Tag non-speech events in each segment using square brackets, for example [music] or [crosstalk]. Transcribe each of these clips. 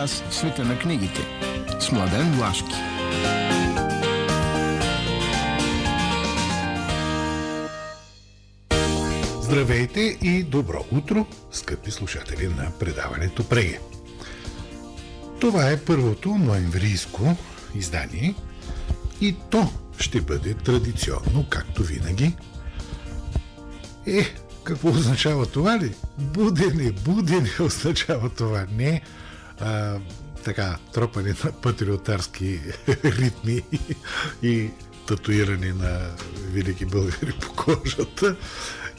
Час в света на книгите. С Младен Влашки. Здравейте и добро утро, скъпи слушатели на предаването Преге. Това е първото ноемврийско издание и то ще бъде традиционно, както винаги. Е, какво означава това ли? Будене, будене [laughs] означава това. Не а, така, тропане на патриотарски [laughs] ритми и татуиране на велики българи по кожата.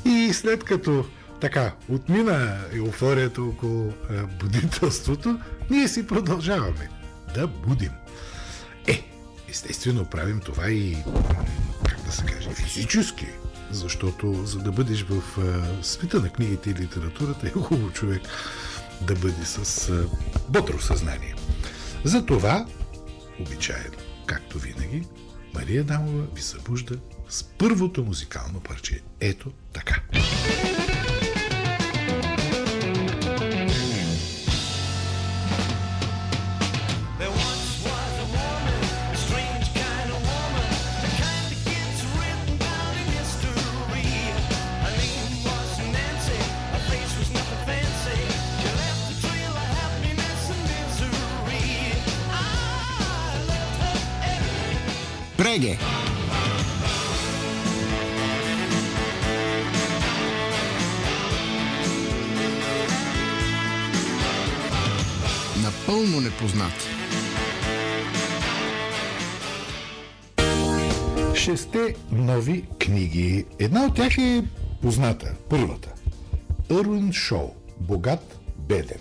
И след като така, отмина еуфорията около будителството, ние си продължаваме да будим. Е, естествено правим това и, как да се каже, физически. Защото за да бъдеш в света на книгите и литературата е хубаво човек да бъде с бодро съзнание. Затова, обичайно, както винаги, Мария Дамова ви събужда с първото музикално парче. Ето така. Преге. Напълно непознати. Шесте нови книги. Една от тях е позната, първата.Ървин Шоу. Богат, беден.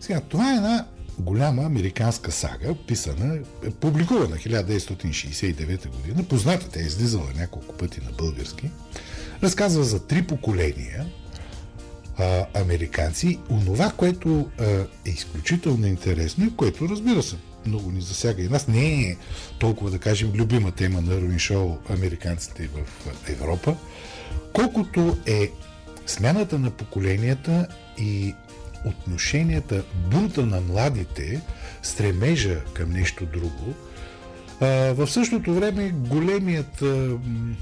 Сега, това е една голяма американска сага, писана, публикувана 1969 година, позната, тя е излизала няколко пъти на български, разказва за три поколения а, американци. Онова, което а, е изключително интересно и което, разбира се, много ни засяга и нас, не е толкова, да кажем, любима тема на Руин Шоу американците в Европа, колкото е смяната на поколенията и отношенията, бунта на младите, стремежа към нещо друго. В същото време големият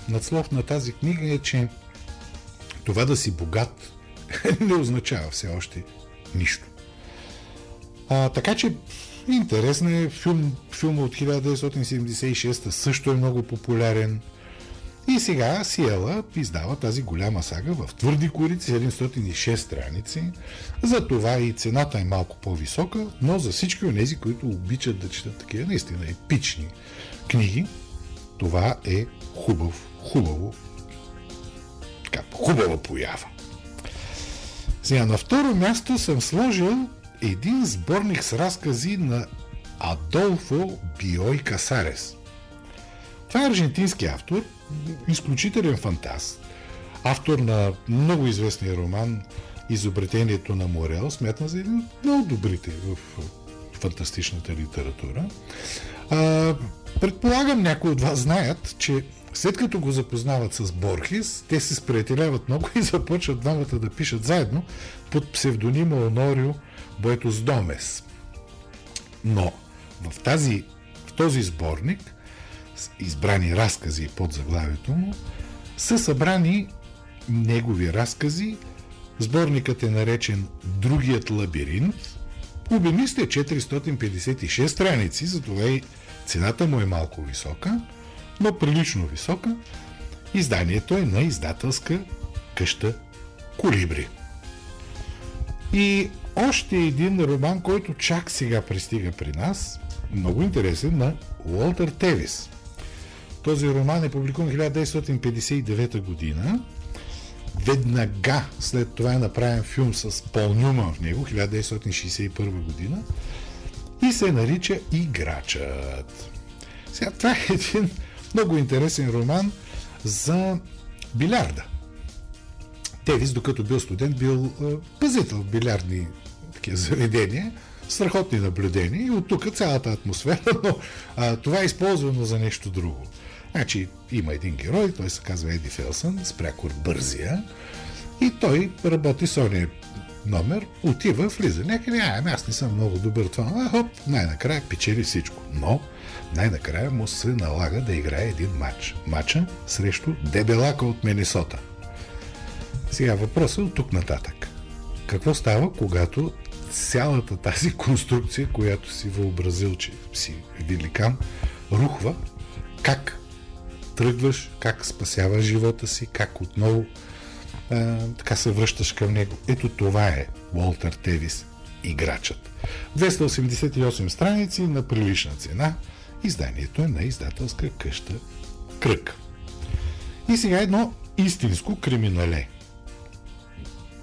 надслов на тази книга е, че това да си богат [laughs] не означава все още нищо. А, така че интересно е филм, филма от 1976 също е много популярен. И сега Сиела издава тази голяма сага в твърди корици, 706 страници. За това и цената е малко по-висока, но за всички от тези, които обичат да четат такива наистина епични книги, това е хубав, хубаво, хубава поява. Сега на второ място съм сложил един сборник с разкази на Адолфо Биой Касарес. Това е аржентински автор, изключителен фантаст, автор на много известния роман Изобретението на Морел, смятам за един от много добрите в фантастичната литература. А, предполагам, някои от вас знаят, че след като го запознават с Борхес, те се сприятеляват много и започват двамата да пишат заедно под псевдонима Онорио Боетос Домес. Но в, тази, в този сборник избрани разкази под заглавието му, са събрани негови разкази. Сборникът е наречен Другият лабиринт. Обеми сте 456 страници, затова и цената му е малко висока, но прилично висока. Изданието е на издателска къща Колибри. И още един роман, който чак сега пристига при нас, много интересен, на Уолтер Тевис – този роман е публикуван 1959 година. Веднага след това е направен филм с Пол Нюман в него, 1961 година, и се нарича Играчът. Сега, това е един много интересен роман за билярда. Тевис, докато бил студент, бил пазител в билярдни такива заведения, страхотни наблюдения и от тук цялата атмосфера, но а, това е използвано за нещо друго. Значи има един герой, той се казва Еди Фелсън, с прякор Бързия, и той работи с ония номер, отива, влиза някъде, а, ами аз не съм много добър това, а хоп, най-накрая печели всичко. Но най-накрая му се налага да играе един матч. Матча срещу Дебелака от Менесота. Сега въпросът е от тук нататък. Какво става, когато цялата тази конструкция, която си въобразил, че си великан, рухва, как тръгваш, как спасяваш живота си, как отново а, така се връщаш към него. Ето това е Уолтер Тевис, играчът. 288 страници на прилична цена. Изданието е на издателска къща Кръг. И сега едно истинско криминале.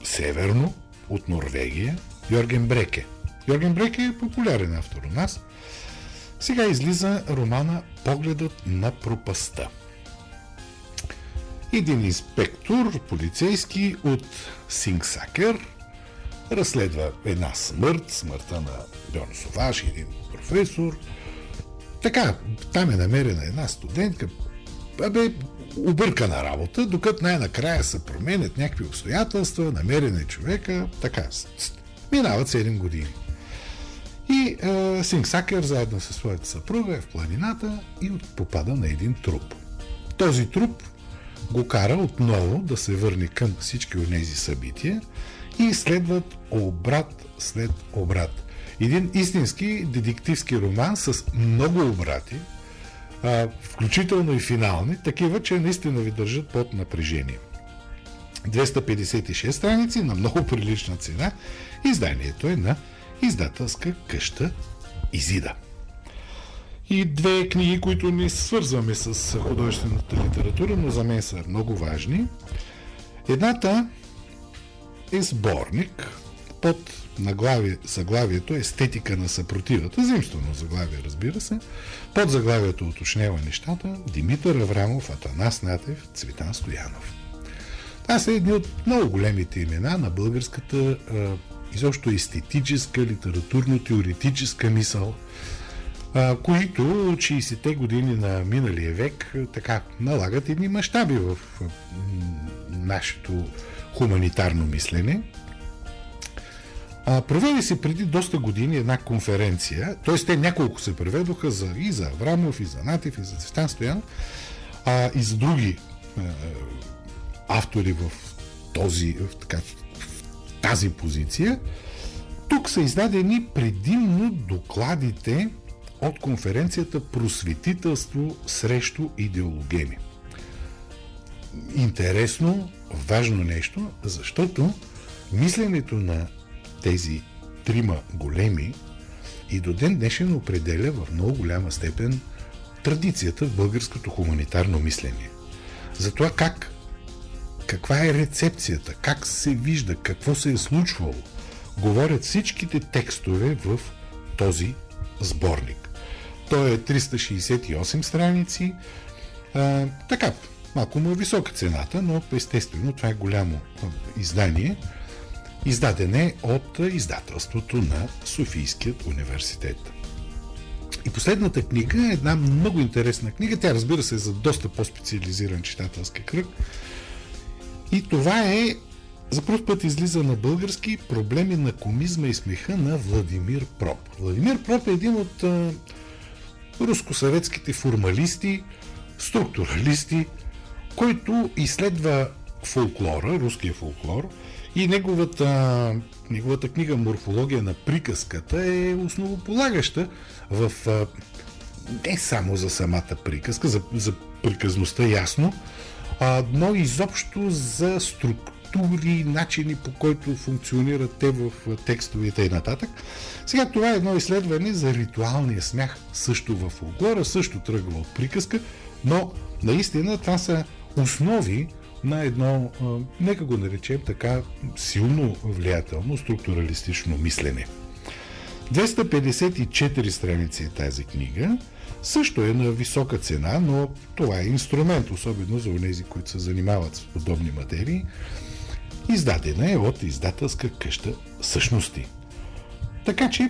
Северно, от Норвегия, Йорген Бреке. Йорген Бреке е популярен автор у нас. Сега излиза романа Погледът на пропаста. Един инспектор, полицейски от Сингсакер, разследва една смърт, смъртта на Бьорн Соваш, един професор. Така, там е намерена една студентка. Абе, объркана работа, докато най-накрая се променят някакви обстоятелства, намерен е човека, така. Минават 7 години. И е, Сингсакер заедно със своята съпруга е в планината и попада на един труп. Този труп го кара отново да се върне към всички от тези събития и следват обрат след обрат. Един истински детективски роман с много обрати, включително и финални, такива, че наистина ви държат под напрежение. 256 страници на много прилична цена. Изданието е на издателска къща Изида. И две книги, които ни свързваме с художествената литература, но за мен са много важни. Едната е сборник под наглавие, заглавието Естетика на съпротивата, заимствено заглавие, разбира се. Под заглавието уточнява нещата Димитър Аврамов, Атанас Натев, Цветан Стоянов. Това са едни от много големите имена на българската изобщо естетическа, литературно-теоретическа мисъл, които от 60-те години на миналия век така налагат едни мащаби в нашето хуманитарно мислене. проведе се преди доста години една конференция, т.е. те няколко се преведоха за, и за Аврамов, и за Натев, и за Цветан Стоянов, а, и за други а, автори в, този, в, така, в тази позиция. Тук са издадени предимно докладите от конференцията Просветителство срещу идеологеми. Интересно, важно нещо, защото мисленето на тези трима големи и до ден днешен определя в много голяма степен традицията в българското хуманитарно мислене. За това как, каква е рецепцията, как се вижда, какво се е случвало, говорят всичките текстове в този сборник. Той е 368 страници. А, така, малко му е висока цената, но естествено това е голямо издание. Издаден е от издателството на Софийският университет. И последната книга е една много интересна книга. Тя разбира се е за доста по-специализиран читателски кръг. И това е за първ път излиза на български проблеми на комизма и смеха на Владимир Проп. Владимир Проп е един от руско-съветските формалисти, структуралисти, който изследва фолклора, руския фолклор, и неговата, неговата книга Морфология на приказката е основополагаща в не само за самата приказка, за, за приказността ясно, а, но изобщо за структури, начини по който функционират те в текстовете и нататък. Сега това е едно изследване за ритуалния смях, също в фолклора, също тръгва от приказка, но наистина това са основи на едно, нека го наречем така, силно влиятелно структуралистично мислене. 254 страници е тази книга. Също е на висока цена, но това е инструмент, особено за тези, които се занимават с подобни материи. Издадена е от издателска къща Същности. Така че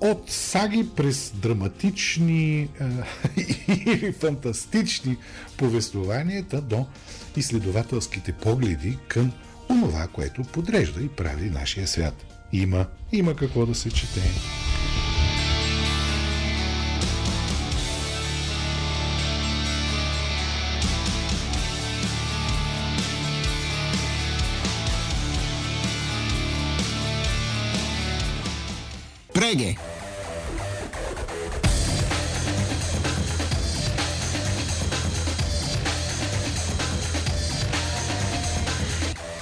от саги през драматични [laughs] или фантастични повествованията до изследователските погледи към онова, което подрежда и прави нашия свят. Има, има какво да се чете. Преге!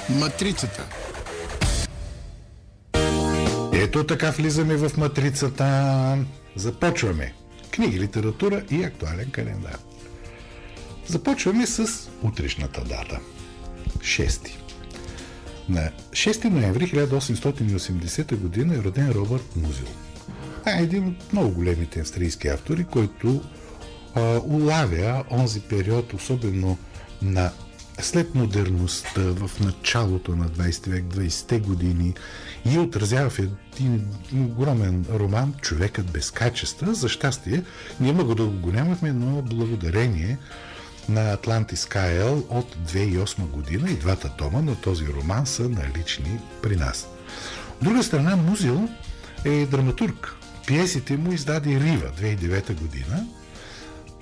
Матрицата. Ето така влизаме в матрицата. Започваме. Книги, литература и актуален календар. Започваме с утрешната дата. 6. На 6 ноември 1880 г. е роден Робърт Музил. Това е един от много големите австрийски автори, който а, улавя онзи период, особено на след модерността в началото на 20 век, 20-те години и отразява в един огромен роман Човекът без качества. За щастие, ние много дълго го нямахме, но благодарение на Атлантис Каел от 2008 година и двата тома на този роман са налични при нас. От друга страна, Музил е драматург. Пиесите му издаде Рива 2009 година,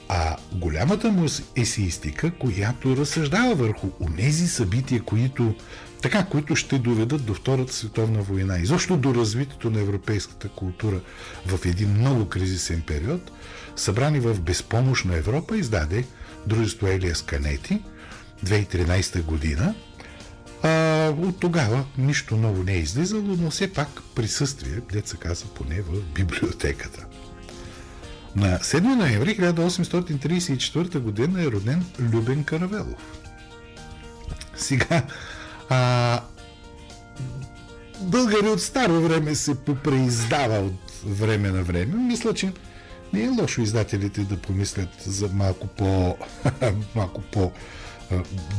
а голямата му есеистика, която разсъждава върху онези събития, които, така, които ще доведат до Втората световна война и защо до развитието на европейската култура в един много кризисен период, събрани в безпомощна Европа, издаде дружество Елиас Канети 2013 година. А, от тогава нищо ново не е излизало, но все пак присъствие, деца каза поне в библиотеката. На 7 ноември 1834 година е роден Любен Каравелов. Сега, а, българи от старо време се попреиздава от време на време. Мисля, че не е лошо издателите да помислят за малко по, [laughs] малко по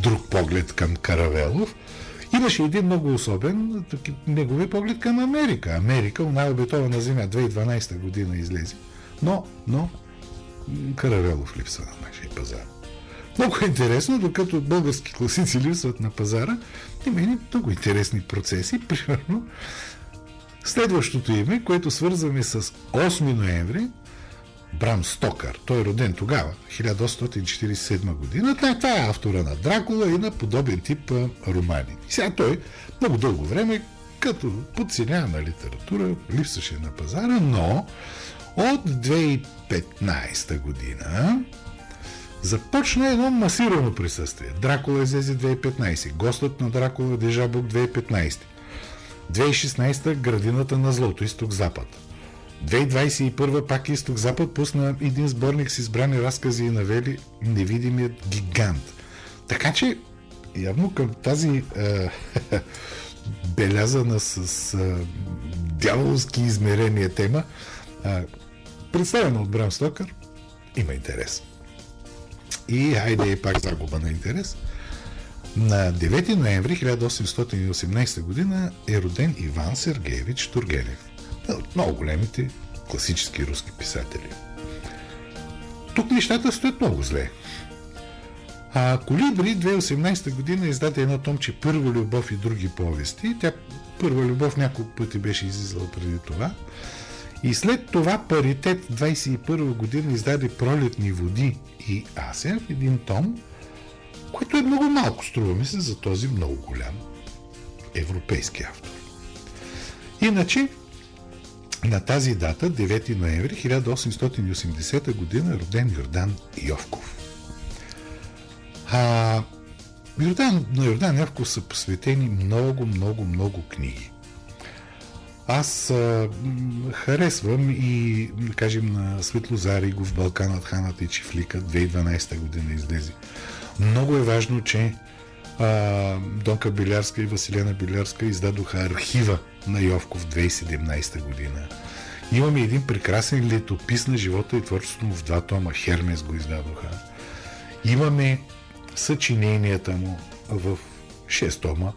друг поглед към Каравелов. Имаше един много особен, негови поглед към Америка. Америка, най-обетована земя, 2012 година излезе. Но, но, Каравелов липсва на нашия пазар. Много е интересно, докато български класици липсват на пазара, има и много интересни процеси. [laughs] Примерно, следващото име, което свързваме с 8 ноември, Брам Стокър. Той е роден тогава, 1847 година. Това е автора на Дракула и на подобен тип романи. И сега той много дълго време, като подценяна литература, липсваше на пазара, но от 2015 година започна едно масирано присъствие. Дракула излезе 2015, Гостът на Дракула Дежабук 2015, 2016 Градината на злото, изток-запад. 2021 пак изток-запад пусна един сборник с избрани разкази и навели Невидимият гигант. Така че, явно към тази е, [laughs] белязана с е, дяволски измерения тема, е, представена от Брам Стокър, има интерес. И хайде е пак загуба на интерес. На 9 ноември 1818 година е роден Иван Сергеевич Тургенев. От много големите класически руски писатели. Тук нещата стоят много зле. А Колибри 2018 година издаде едно томче Първа любов и други повести. Тя Първа любов няколко пъти беше излизала преди това. И след това Паритет 21 година издаде Пролетни води и Ася в един том, което е много малко, струва ми се, за този много голям европейски автор. Иначе, на тази дата, 9 ноември 1880 година, е роден Йордан Йовков. А, Йордан, на Йордан Йовков са посветени много, много, много книги. Аз а, харесвам и, да кажем, на Светлозаригов, Балканът, Ханата и Чифлика, 2012 година излезе. Много е важно, че а, Донка Билярска и Василена Билярска издадоха архива на Йовков 2017 година. Имаме един прекрасен летопис на живота и творчеството му в два тома. Хермес го издадоха. Имаме съчиненията му в 6 тома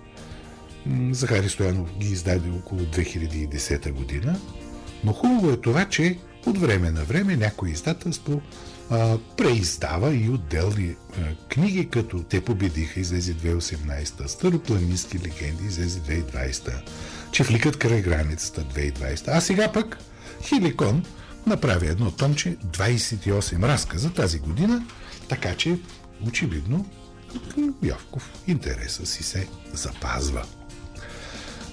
Захари Стоянов ги издаде около 2010 година. Но хубаво е това, че от време на време някое издателство а, преиздава и отделни а, книги, като те победиха излезе 2018, Старопланински легенди излезе 2020, Чифликът край границата 2020. А сега пък Хиликон направи едно томче 28 разказа тази година, така че очевидно Йовков интереса си се запазва.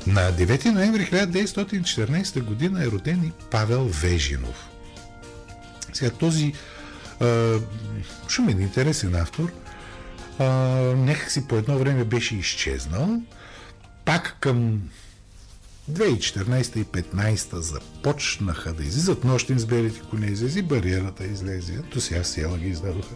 На 9 ноември 1914 година е роден и Павел Вежинов. Сега този а, шумен, интересен автор а, някакси по едно време беше изчезнал. Пак към 2014 и 2015 започнаха да излизат нощим с белите коне, излезе бариерата, излезе, то сега села ги издадоха.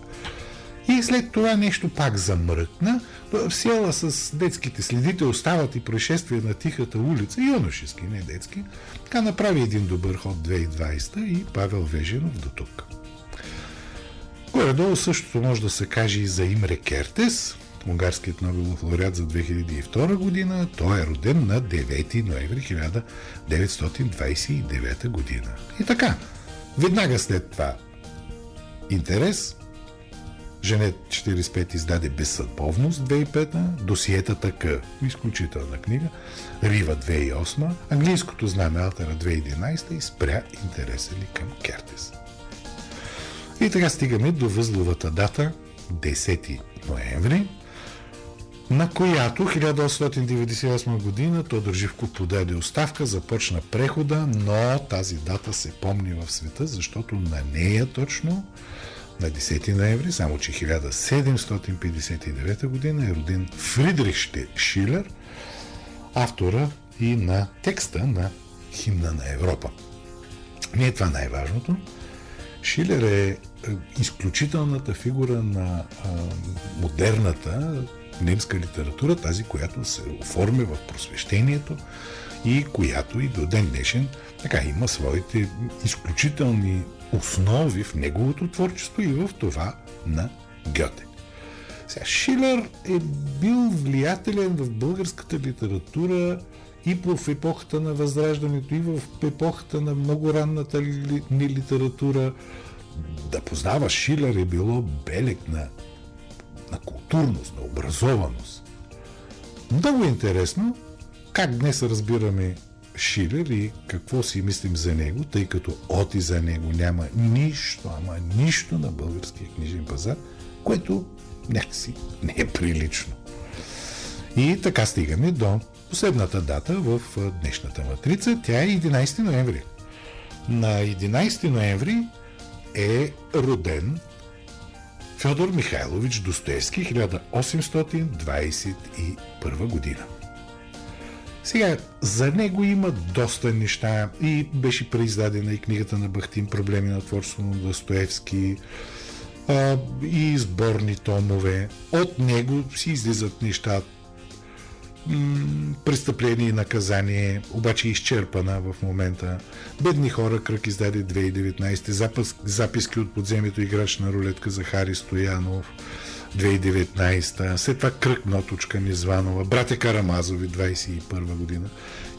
И след това нещо пак замръкна. В села с детските следите остават и происшествия на тихата улица, юношески, не детски. Така направи един добър ход 2020 и Павел Веженов до тук. Горе-долу същото може да се каже и за Имре Кертес, унгарският Нобелов лауреат за 2002 година. Той е роден на 9 ноември 1929 година. И така, веднага след това интерес, Женет 45 издаде Безсъдбовност 2005, Досиетата К, изключителна книга, Рива 2008, Английското знаме Алтера 2011 и спря интереса ли към Кертес. И така стигаме до възловата дата 10 ноември, на която 1898 година Тодор Живков подаде оставка, започна прехода, но тази дата се помни в света, защото на нея точно на 10 ноември, само че 1759 година е роден Фридрих Шилер, автора и на текста на химна на Европа. Не е това най-важното. Шилер е, е изключителната фигура на а, модерната немска литература, тази, която се оформя в просвещението и която и до ден днешен така има своите изключителни основи в неговото творчество и в това на Гьоте. Сега, Шилер е бил влиятелен в българската литература и в епохата на Възраждането, и в епохата на много ранната ни литература. Да познава Шилер е било белег на, на културност, на образованост. Много интересно как днес разбираме Шилер и какво си мислим за него, тъй като от и за него няма нищо, ама нищо на българския книжен пазар, което някакси не е прилично. И така стигаме до последната дата в днешната матрица. Тя е 11 ноември. На 11 ноември е роден Федор Михайлович Достоевски 1821 година. Сега, за него има доста неща и беше преиздадена и книгата на Бахтин Проблеми на творчество на Достоевски и сборни томове. От него си излизат неща престъпление и наказание, обаче изчерпана в момента. Бедни хора, кръг издаде 2019, запис, записки от подземието играч на рулетка за Хари Стоянов. 2019, след това Кръг Ноточка Низванова, Братя Карамазови 21 година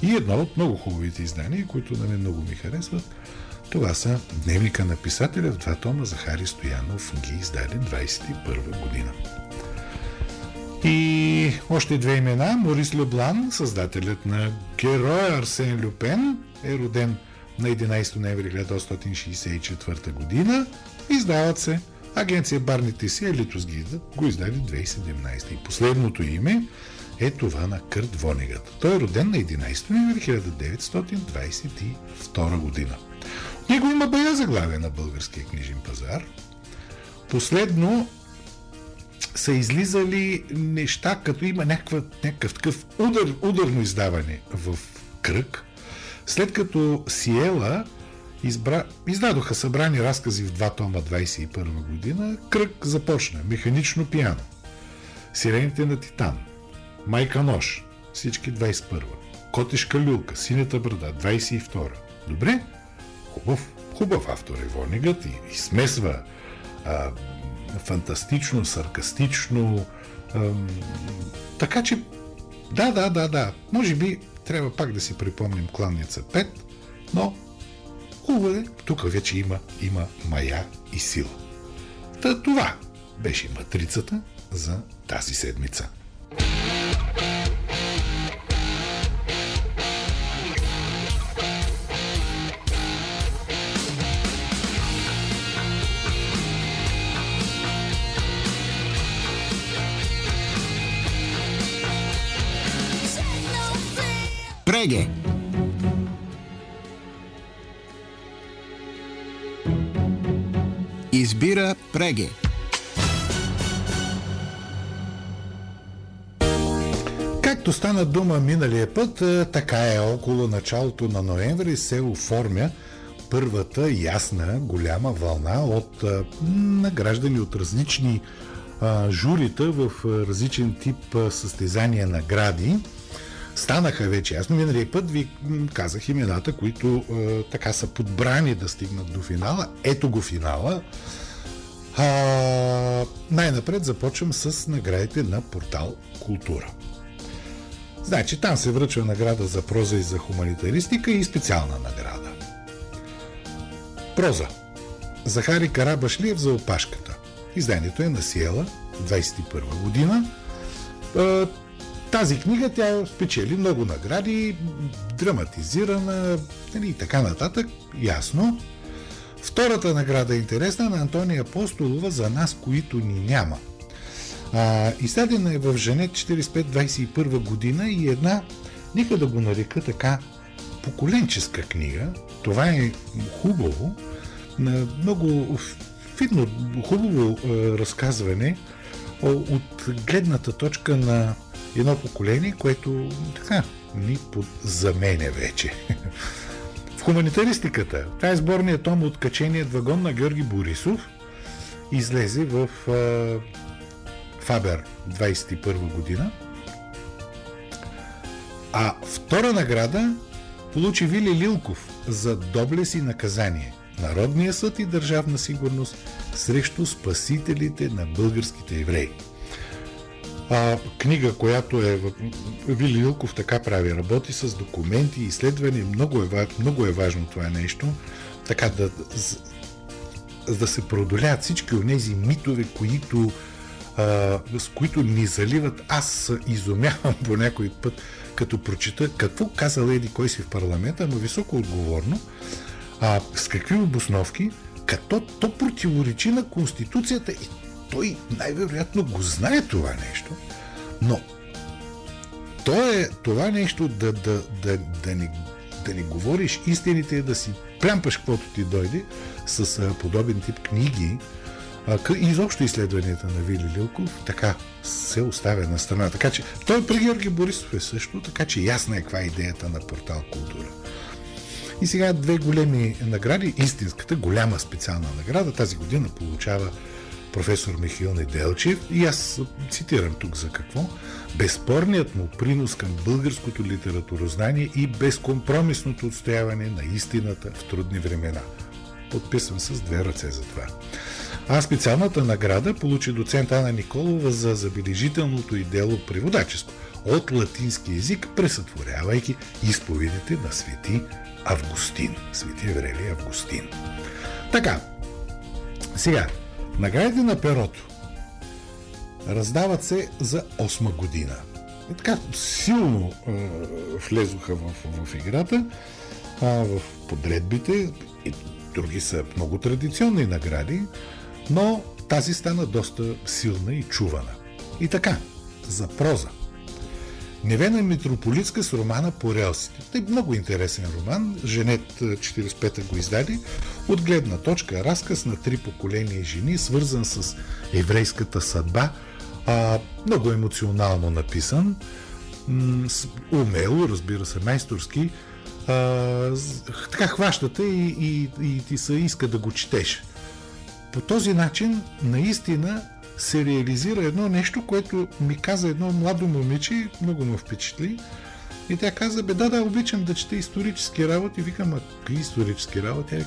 и едно от много хубавите издания, които на мен много ми харесват. Това са Дневника на писателя в два тома Захари Стоянов ги издаде 21 година. И още две имена. Морис Леблан, създателят на героя Арсен Люпен, е роден на 11 ноември 1964 година. Издават се Агенция Барните си, Елитос Гида, го издаде 2017. И последното име е това на Кърт Вонегът. Той е роден на 11 ноември 1922 година. Него има бая заглавия на българския книжен пазар. Последно са излизали неща, като има някакъв, някакъв такъв удар, ударно издаване в кръг, след като Сиела избра... издадоха събрани разкази в два тома 21 година, кръг започна. Механично пиано. Сирените на Титан. Майка нож. Всички 21. Котешка люлка. Синята брада. 22. Добре? Хубав, хубав автор е Вонигът и, и смесва а, фантастично, саркастично. А, така че, да, да, да, да. Може би трябва пак да си припомним Кланница 5, но Хубаво е, тук вече има, има мая и сила. Та това беше матрицата за тази седмица. Преге. Избира Преге. Както стана дума миналия път, е, така е около началото на ноември се оформя първата ясна голяма вълна от а, награждани от различни журита в а, различен тип състезания награди. Станаха вече ясно. Миналия път ви казах имената, които а, така са подбрани да стигнат до финала. Ето го финала. А, най-напред започвам с наградите на портал Култура. Значи там се връчва награда за проза и за хуманитаристика и специална награда. Проза. Захари Карабашлиев за опашката. Изданието е на Сиела, 21 година. Тази книга тя спечели много награди, драматизирана нали, и така нататък, ясно. Втората награда е интересна на Антония Апостолова за нас, които ни няма. А, издадена е в Женет 45-21 година и една, нека да го нарека така, поколенческа книга. Това е хубаво, много фидно, хубаво разказване от гледната точка на едно поколение, което така ни заменя вече. В хуманитаристиката, това е сборният том от каченият вагон на Георги Борисов, излезе в Фабер 21 година. А втора награда получи Вили Лилков за доблес и наказание. Народния съд и държавна сигурност срещу спасителите на българските евреи. А, книга, която е Вили Лилков така прави, работи с документи, изследвания, много е, много е важно това нещо, така да, да се преодолят всички от тези митове, които а, с които ни заливат. Аз изумявам по някой път, като прочита какво каза Леди кой си в парламента, но високо отговорно, а, с какви обосновки, като то противоречи на Конституцията и той най-вероятно го знае това нещо, но то е това нещо да, да, да, да, ни, да ни говориш истините, да си плямпаш каквото ти дойде с а, подобен тип книги, изобщо изследванията на Вили Лилков така се оставя на страна. Така че той при Георги Борисов е също, така че ясна е каква е идеята на портал Култура. И сега две големи награди. Истинската голяма специална награда тази година получава професор Михаил Неделчев и аз цитирам тук за какво. Безспорният му принос към българското литературознание и безкомпромисното отстояване на истината в трудни времена. Подписвам с две ръце за това. А специалната награда получи доцент Ана Николова за забележителното и дело преводачество от латински язик, пресътворявайки изповедите на свети Августин. Свети Еврели Августин. Така, сега, наградите на перото раздават се за 8 година. И така силно е, влезоха в, в играта, а, в подредбите. И други са много традиционни награди, но тази стана доста силна и чувана. И така, за проза. Невена Митрополитска с романа по релсите. Тъй много интересен роман. Женет 45-та го издаде. От гледна точка разказ на три поколения жени, свързан с еврейската съдба. А, много емоционално написан. умело, разбира се, майсторски. А, така хващате и, и, и ти се иска да го четеш. По този начин наистина се реализира едно нещо, което ми каза едно младо момиче, много ме впечатли. И тя каза, бе, да, да, обичам да чета исторически работи. Викам, а какви исторически работи? Тя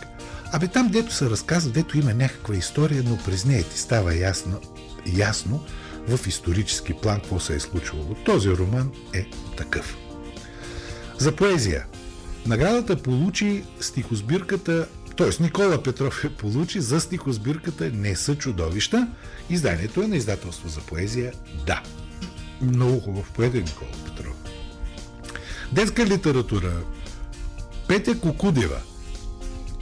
абе, там, дето се разказва, дето има някаква история, но през нея ти става ясно, ясно в исторически план какво се е случвало. Този роман е такъв. За поезия. Наградата получи стихосбирката, т.е. Никола Петров я получи за стихосбирката Не са чудовища. Изданието е на издателство за поезия Да. Много хубав поет е Никола Петров. Детска литература. Петя Кокудева.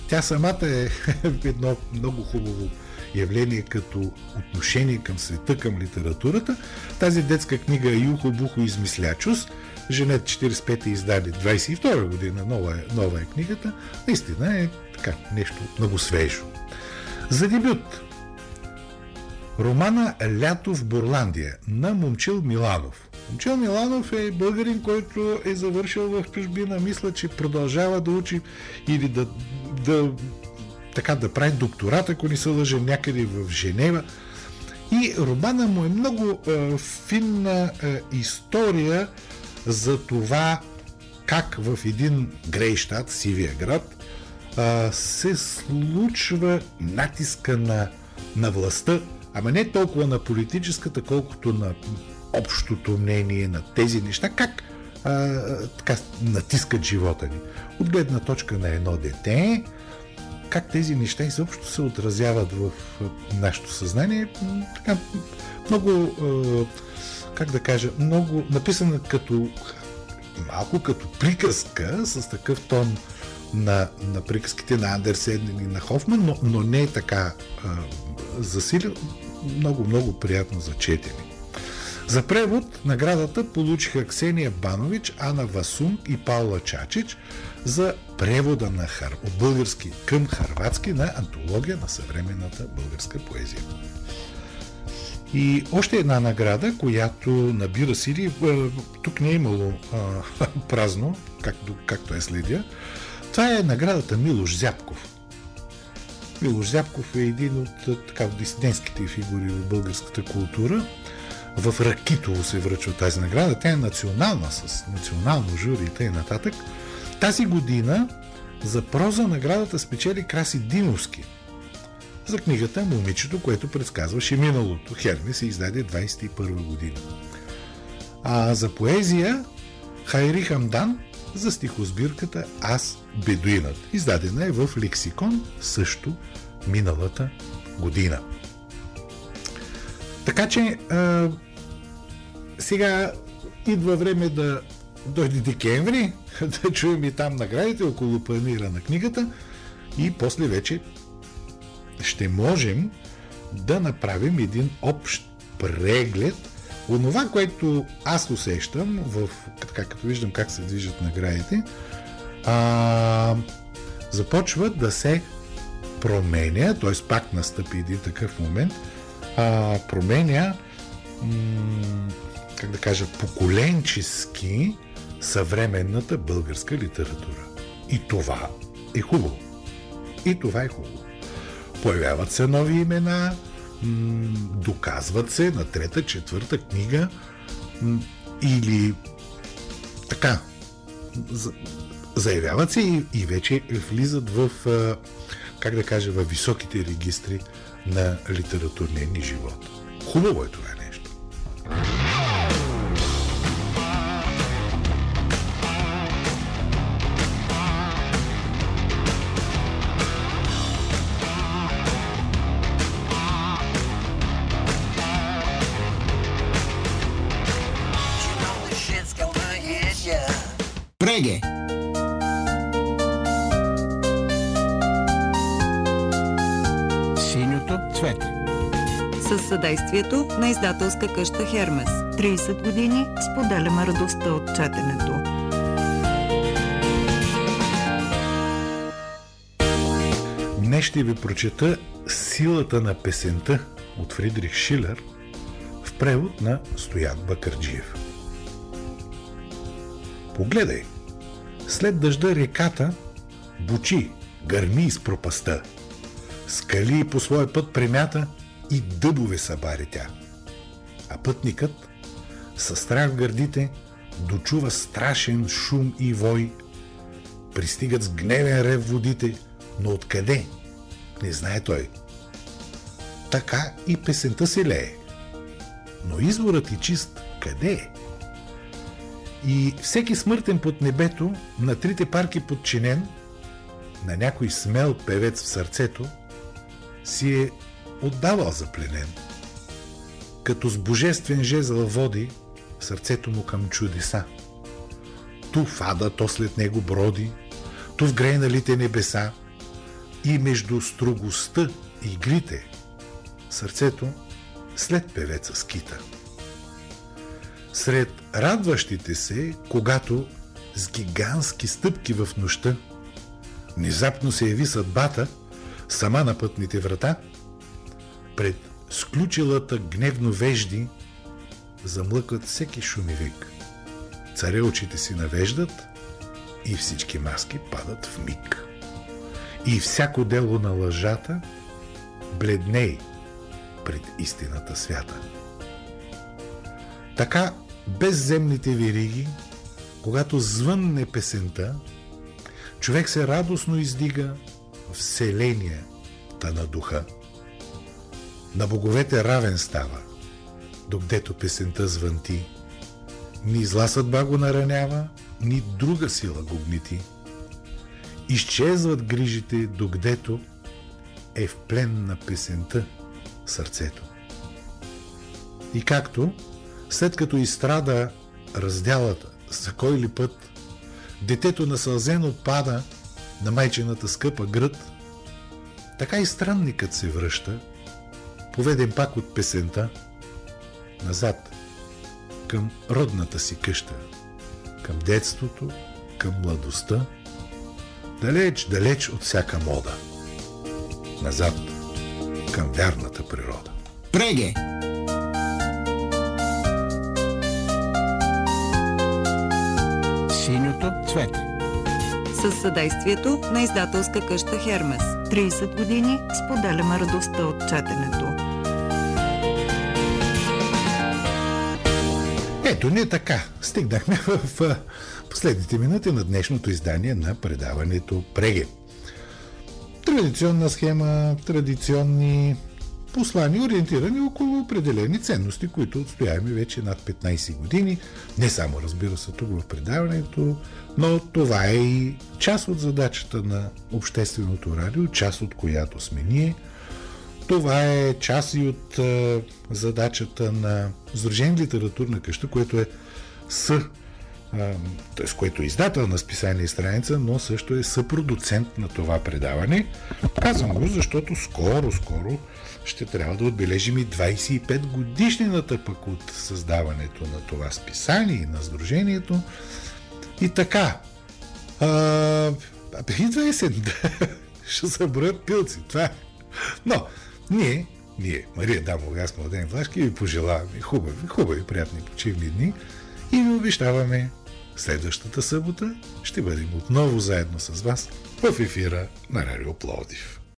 Тя самата е [laughs] едно много хубаво явление като отношение към света, към литературата. Тази детска книга Юхо Бухо измислячус, Женет 45 издали 22 година, нова е, нова е книгата, наистина е така нещо много свежо. За дебют Романа Лято в Бурландия на Момчил Миланов. Момчил Миланов е българин, който е завършил в чужбина. Мисля, че продължава да учи или да, да така да прави докторат, ако не се лъжа, някъде в Женева. И романа му е много е, финна е, история за това как в един Грейштад, сивия град, е, се случва натиска на, на властта, ама не толкова на политическата, колкото на общото мнение на тези неща, как а, така натискат живота ни. От гледна точка на едно дете, как тези неща изобщо се отразяват в нашето съзнание. Така, много, как да кажа, много написана като малко като приказка с такъв тон на, на приказките на Андерсен и на Хофман, но, но не е така засилен. Много, много приятно за четене. За превод наградата получиха Ксения Банович, Ана Васун и Паула Чачич за превода на хар... от български към харватски на антология на съвременната българска поезия. И още една награда, която набира сили. Е, тук не е имало а, [laughs] празно, както, както е следя. Това е наградата Милош Зяпков. Милош Зяпков е един от така, дисидентските фигури в българската култура. В Ракитово се връчва тази награда. Тя е национална, с национално жури и т.н. Тази година за проза наградата спечели Краси Димовски за книгата Момичето, което предсказваше миналото. Херме се издаде 21 година. А за поезия Хайри Хамдан за стихосбирката Аз бедуинът. Издадена е в лексикон също миналата година. Така че а, сега идва време да дойде декември, [laughs] да чуем и там наградите около панира на книгата и после вече ще можем да направим един общ преглед Онова, което аз усещам, в, така, като виждам как се движат наградите, а, започва да се променя, т.е. пак настъпи един такъв момент, а, променя м- как да кажа, поколенчески съвременната българска литература. И това е хубаво. И това е хубаво. Появяват се нови имена, доказват се на трета, четвърта книга или така, заявяват се и, и вече влизат в, как да кажа, в високите регистри на литературния ни живот. Хубаво е това на издателска къща Хермес. 30 години споделяме радостта от четенето. Днес ще ви прочета Силата на песента от Фридрих Шилер в превод на Стоян Бакърджиев. Погледай! След дъжда реката бучи, гърми из пропаста. Скали по своя път премята и дъбове събари тя. А пътникът, със страх в гърдите, дочува страшен шум и вой. Пристигат с гневен рев водите, но откъде? Не знае той. Така и песента се лее. Но изворът и чист къде е? И всеки смъртен под небето, на трите парки подчинен, на някой смел певец в сърцето, си е отдавал за пленен. Като с божествен жезъл води сърцето му към чудеса. Ту в ада, то след него броди, ту в грейналите небеса и между строгостта и игрите сърцето след певеца скита. Сред радващите се, когато с гигантски стъпки в нощта внезапно се яви съдбата сама на пътните врата, пред сключилата гневно вежди замлъкват всеки шум и очите си навеждат и всички маски падат в миг. И всяко дело на лъжата бледней пред истината свята. Така, безземните вириги, когато звънне песента, човек се радостно издига вселенията на духа. На боговете равен става, докъдето песента звънти. Ни зла съдба го наранява, ни друга сила го гнети. Изчезват грижите, докъдето е в плен на песента сърцето. И както, след като изстрада раздялата, за кой ли път, детето насълзено пада на майчената скъпа гръд, така и странникът се връща, поведен пак от песента, назад, към родната си къща, към детството, към младостта, далеч, далеч от всяка мода. Назад, към вярната природа. Преге! Синьото цвете. Със съдействието на издателска къща Хермес. 30 години споделяме радостта от четенето. Ето, не така. Стигнахме в последните минути на днешното издание на предаването Преге. Традиционна схема, традиционни послания, ориентирани около определени ценности, които отстояваме вече над 15 години. Не само, разбира се, тук в предаването, но това е и част от задачата на общественото радио, част от която сме ние. Това е част и от е, задачата на Сдружение литературна къща, което е с т.е. което е издател на списание и страница, но също е съпродуцент на това предаване. Казвам го, защото скоро, скоро ще трябва да отбележим и 25 годишнината пък от създаването на това списание и на Сдружението. И така, а, идва есен, [laughs] ще се броят пилци, това е. Но, ние, ние, Мария Дамова, аз Младен Влашки, ви пожелаваме хубави, хубави, приятни почивни дни и ви обещаваме следващата събота ще бъдем отново заедно с вас в ефира на Радио Пловдив.